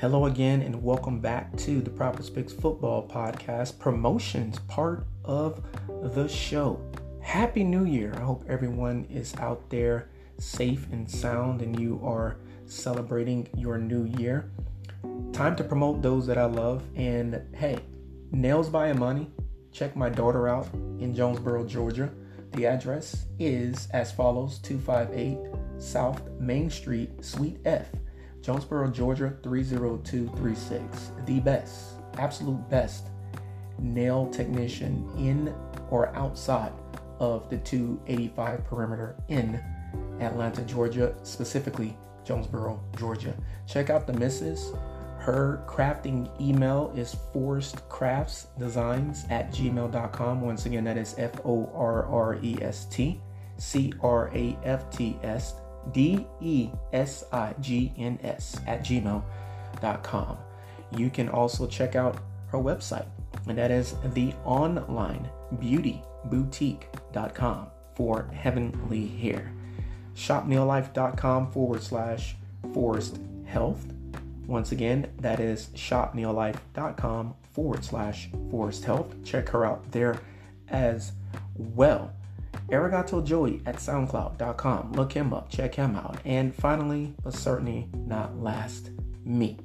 Hello again, and welcome back to the Prophets Picks Football Podcast promotions part of the show. Happy New Year! I hope everyone is out there safe and sound, and you are celebrating your new year. Time to promote those that I love, and hey, Nails by Money. Check my daughter out in Jonesboro, Georgia. The address is as follows 258 South Main Street, Suite F. Jonesboro, Georgia 30236. The best, absolute best nail technician in or outside of the 285 perimeter in Atlanta, Georgia, specifically Jonesboro, Georgia. Check out the missus. Her crafting email is forrestcraftsdesigns at gmail.com. Once again, that is F O R R E S T C R A F T S D E S I G N S at gmail.com. You can also check out her website, and that is the online beauty boutique.com for heavenly hair. Shopneolife.com forward slash forest health. Once again, that is shopneolife.com forward slash forest health. Check her out there as well. Arigato Joey at SoundCloud.com. Look him up, check him out. And finally, but certainly not last, me.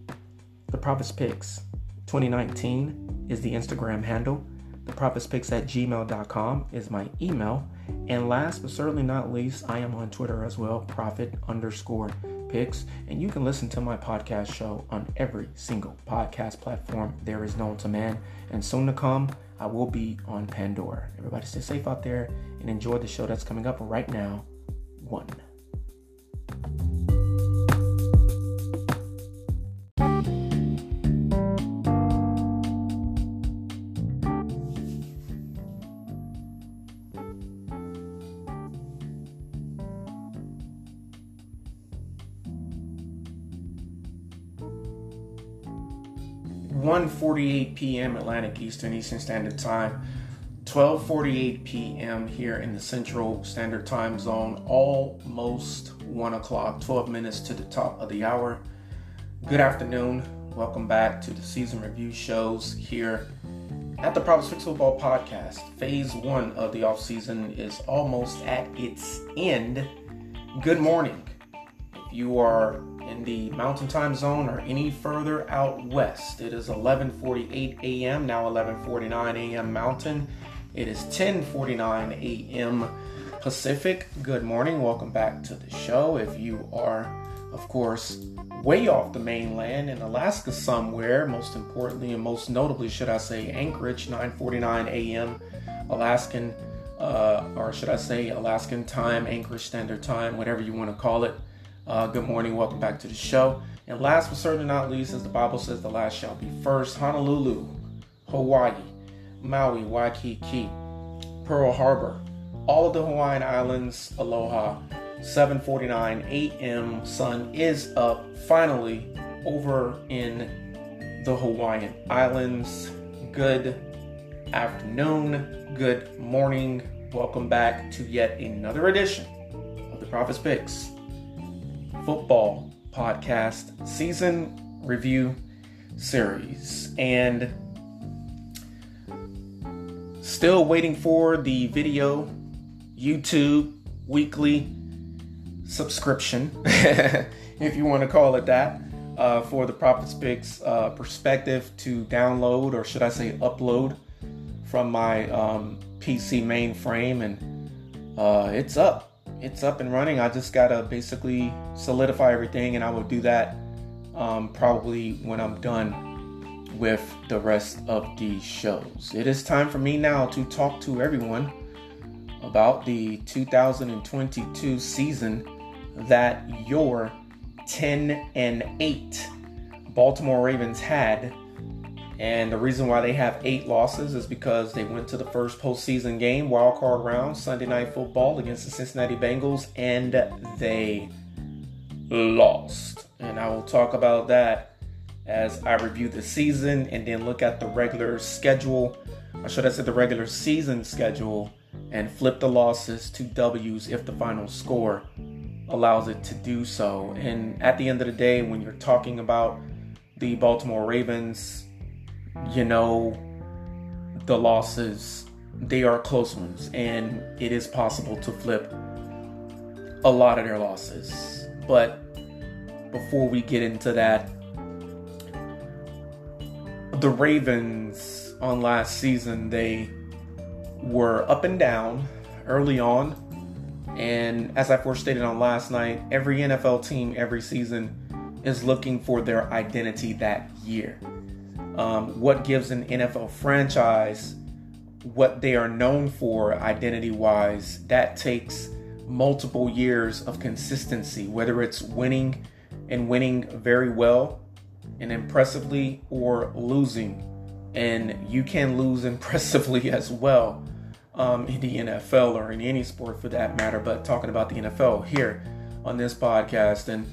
The Prophets Picks 2019 is the Instagram handle. The Prophets Picks at gmail.com is my email. And last but certainly not least, I am on Twitter as well, Prophet underscore picks. And you can listen to my podcast show on every single podcast platform there is known to man. And soon to come, I will be on Pandora. Everybody stay safe out there and enjoy the show that's coming up right now. One. 1:48 p.m. Atlantic Eastern Eastern Standard Time, 12:48 p.m. here in the Central Standard Time Zone. Almost one o'clock, 12 minutes to the top of the hour. Good afternoon. Welcome back to the season review shows here at the Prophets Picks Football Podcast. Phase one of the off season is almost at its end. Good morning. If you are in the mountain time zone or any further out west. It is 11:48 a.m. now 11:49 a.m. mountain. It is 10:49 a.m. Pacific. Good morning. Welcome back to the show. If you are of course way off the mainland in Alaska somewhere, most importantly and most notably should I say Anchorage 9:49 a.m. Alaskan uh, or should I say Alaskan time, Anchorage Standard Time, whatever you want to call it. Uh, good morning, welcome back to the show. And last but certainly not least, as the Bible says, the last shall be first. Honolulu, Hawaii, Maui, Waikiki, Pearl Harbor, all of the Hawaiian Islands, aloha. 7:49 a.m. Sun is up finally over in the Hawaiian Islands. Good afternoon, good morning. Welcome back to yet another edition of the Prophets Picks football podcast season review series. And still waiting for the video YouTube weekly subscription, if you want to call it that, uh, for the Prophets Picks uh, perspective to download, or should I say upload, from my um, PC mainframe. And uh, it's up it's up and running. I just gotta basically solidify everything, and I will do that um, probably when I'm done with the rest of these shows. It is time for me now to talk to everyone about the 2022 season that your 10 and 8 Baltimore Ravens had and the reason why they have eight losses is because they went to the first postseason game, wild card round, Sunday night football against the Cincinnati Bengals, and they lost. And I will talk about that as I review the season and then look at the regular schedule, or should I say the regular season schedule, and flip the losses to W's if the final score allows it to do so. And at the end of the day, when you're talking about the Baltimore Ravens, you know, the losses, they are close ones, and it is possible to flip a lot of their losses. But before we get into that, the Ravens on last season, they were up and down early on. And as I first stated on last night, every NFL team every season is looking for their identity that year. Um, what gives an NFL franchise what they are known for identity wise, that takes multiple years of consistency, whether it's winning and winning very well and impressively or losing. And you can lose impressively as well um, in the NFL or in any sport for that matter. But talking about the NFL here on this podcast, and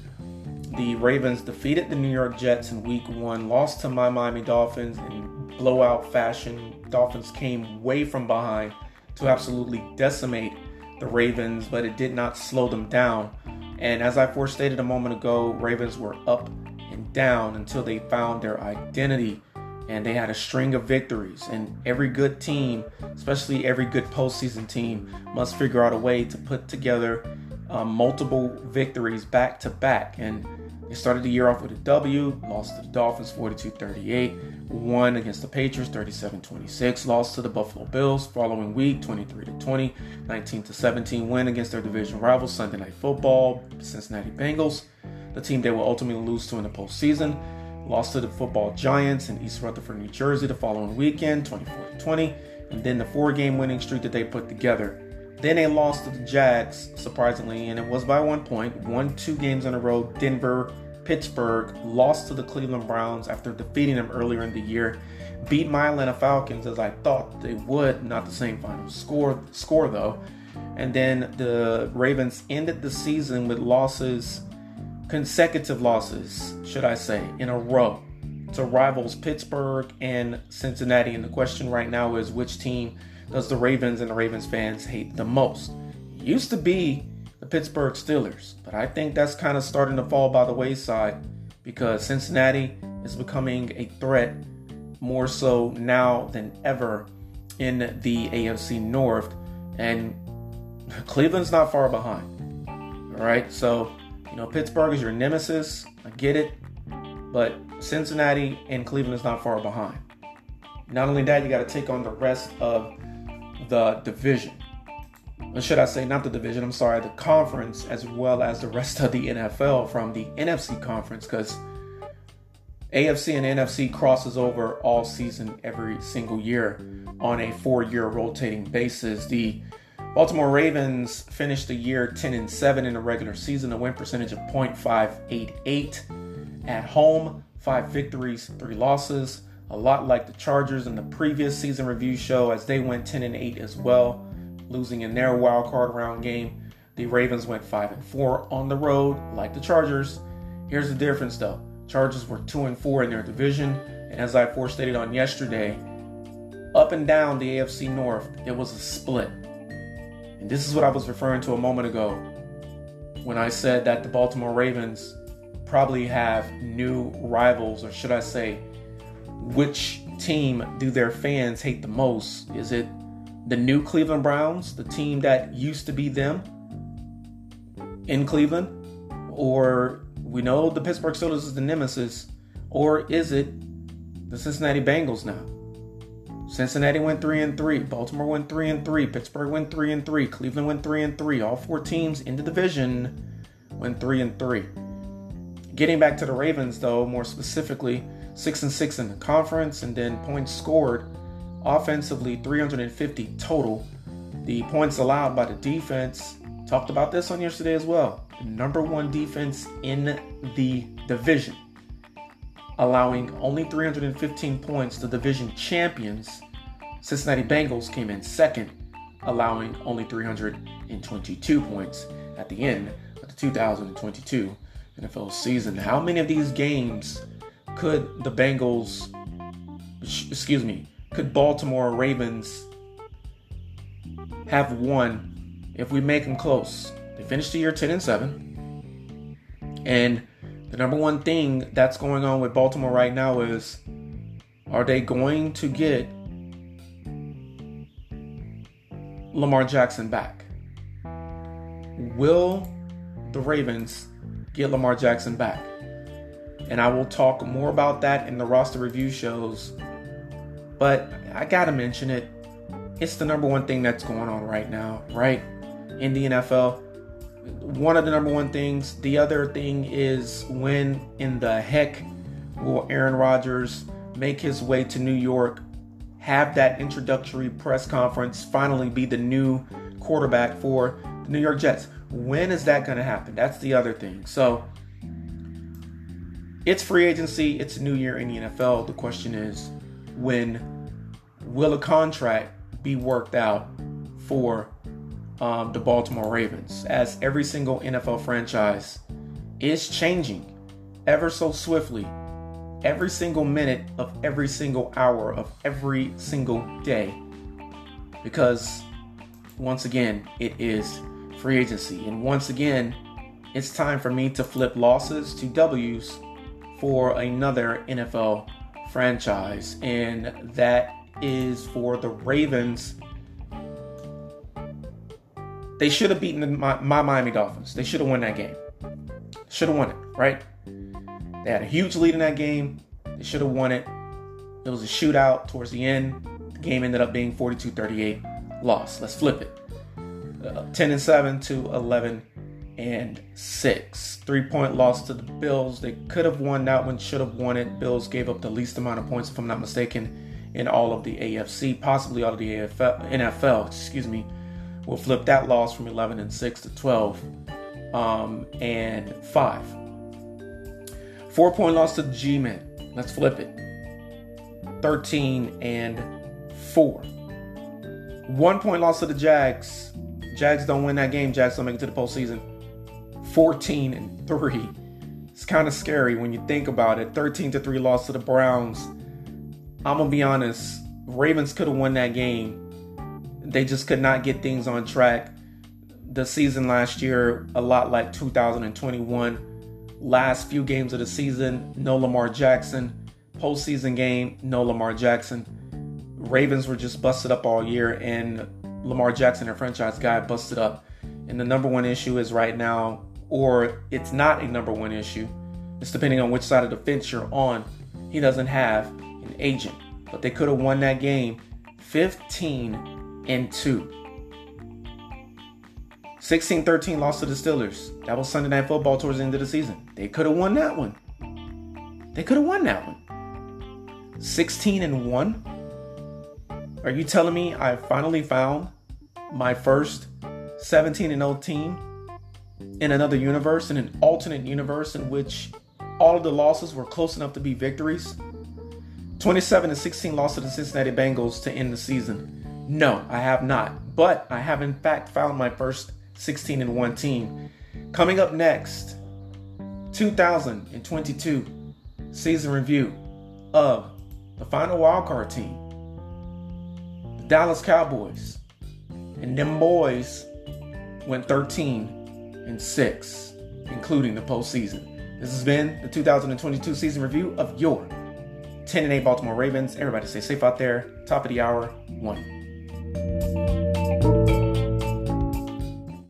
the Ravens defeated the New York Jets in week one, lost to my Miami Dolphins in blowout fashion. Dolphins came way from behind to absolutely decimate the Ravens, but it did not slow them down. And as I forestated a moment ago, Ravens were up and down until they found their identity and they had a string of victories. And every good team, especially every good postseason team, must figure out a way to put together um, multiple victories back to back. And they started the year off with a W, lost to the Dolphins 42 38, won against the Patriots 37 26, lost to the Buffalo Bills following week 23 20, 19 17, win against their division rivals Sunday Night Football, Cincinnati Bengals, the team they will ultimately lose to in the postseason. Lost to the football Giants in East Rutherford, New Jersey the following weekend, 24 20, and then the four game winning streak that they put together. Then they lost to the Jags, surprisingly, and it was by one point. Won two games in a row. Denver, Pittsburgh lost to the Cleveland Browns after defeating them earlier in the year. Beat my Atlanta Falcons as I thought they would, not the same final score score though. And then the Ravens ended the season with losses consecutive losses, should I say, in a row to rivals Pittsburgh and Cincinnati. And the question right now is which team does the Ravens and the Ravens fans hate the most? It used to be the Pittsburgh Steelers, but I think that's kind of starting to fall by the wayside because Cincinnati is becoming a threat more so now than ever in the AFC North. And Cleveland's not far behind. All right, so you know, Pittsburgh is your nemesis. I get it. But Cincinnati and Cleveland is not far behind. Not only that, you got to take on the rest of the division. Or should I say, not the division, I'm sorry, the conference, as well as the rest of the NFL from the NFC conference, because AFC and NFC crosses over all season every single year on a four year rotating basis. The Baltimore Ravens finished the year 10 and 7 in the regular season, a win percentage of .588 at home, 5 victories, 3 losses, a lot like the Chargers in the previous season review show as they went 10 and 8 as well, losing in their wild card round game. The Ravens went 5 and 4 on the road like the Chargers. Here's the difference though. Chargers were 2 and 4 in their division, and as I forestated on yesterday, up and down the AFC North, it was a split. And this is what I was referring to a moment ago when I said that the Baltimore Ravens probably have new rivals, or should I say, which team do their fans hate the most? Is it the new Cleveland Browns, the team that used to be them in Cleveland? Or we know the Pittsburgh Steelers is the nemesis, or is it the Cincinnati Bengals now? Cincinnati went 3 and 3, Baltimore went 3 and 3, Pittsburgh went 3 and 3, Cleveland went 3 and 3. All four teams in the division went 3 and 3. Getting back to the Ravens though, more specifically, 6 and 6 in the conference and then points scored offensively 350 total. The points allowed by the defense, talked about this on yesterday as well. Number 1 defense in the division allowing only 315 points to division champions. Cincinnati Bengals came in second, allowing only 322 points at the end of the 2022 NFL season. How many of these games could the Bengals, excuse me, could Baltimore Ravens have won if we make them close? They finished the year 10 and 7. And The number one thing that's going on with Baltimore right now is are they going to get Lamar Jackson back? Will the Ravens get Lamar Jackson back? And I will talk more about that in the roster review shows. But I gotta mention it. It's the number one thing that's going on right now, right? In the NFL. One of the number one things. The other thing is when in the heck will Aaron Rodgers make his way to New York, have that introductory press conference, finally be the new quarterback for the New York Jets? When is that going to happen? That's the other thing. So it's free agency, it's a new year in the NFL. The question is when will a contract be worked out for um, the Baltimore Ravens? As every single NFL franchise is changing ever so swiftly every single minute of every single hour of every single day. Because once again, it is free agency. And once again, it's time for me to flip losses to W's for another NFL franchise. And that is for the Ravens. They should have beaten my, my Miami Dolphins. They should have won that game. Should have won it, right? They had a huge lead in that game. They should have won it. It was a shootout towards the end. The game ended up being 42 38 loss. Let's flip it. Uh, 10 and 7 to 11 and 6. Three point loss to the Bills. They could have won that one, should have won it. Bills gave up the least amount of points, if I'm not mistaken, in all of the AFC, possibly all of the AFL, NFL. Excuse me. We'll flip that loss from 11 and 6 to 12 um, and 5. Four point loss to the G Men. Let's flip it. 13 and 4. One point loss to the Jags. Jags don't win that game. Jags don't make it to the postseason. 14 and 3. It's kind of scary when you think about it. 13 to 3 loss to the Browns. I'm to be honest. Ravens could have won that game. They just could not get things on track. The season last year, a lot like 2021 last few games of the season, no Lamar Jackson. Postseason game, no Lamar Jackson. Ravens were just busted up all year, and Lamar Jackson, their franchise guy, busted up. And the number one issue is right now, or it's not a number one issue. It's depending on which side of the fence you're on. He doesn't have an agent, but they could have won that game 15 and 2. 16 13 loss to the Steelers. That was Sunday Night Football towards the end of the season. They could have won that one. They could have won that one. 16 and 1. Are you telling me I finally found my first 17 and 0 team in another universe, in an alternate universe in which all of the losses were close enough to be victories? 27 and 16 loss to the Cincinnati Bengals to end the season. No, I have not. But I have in fact found my first 16 and 1 team. Coming up next, 2022 season review of the final wildcard team, Dallas Cowboys. And them boys went 13 and 6, including the postseason. This has been the 2022 season review of your 10 and 8 Baltimore Ravens. Everybody stay safe out there. Top of the hour, one.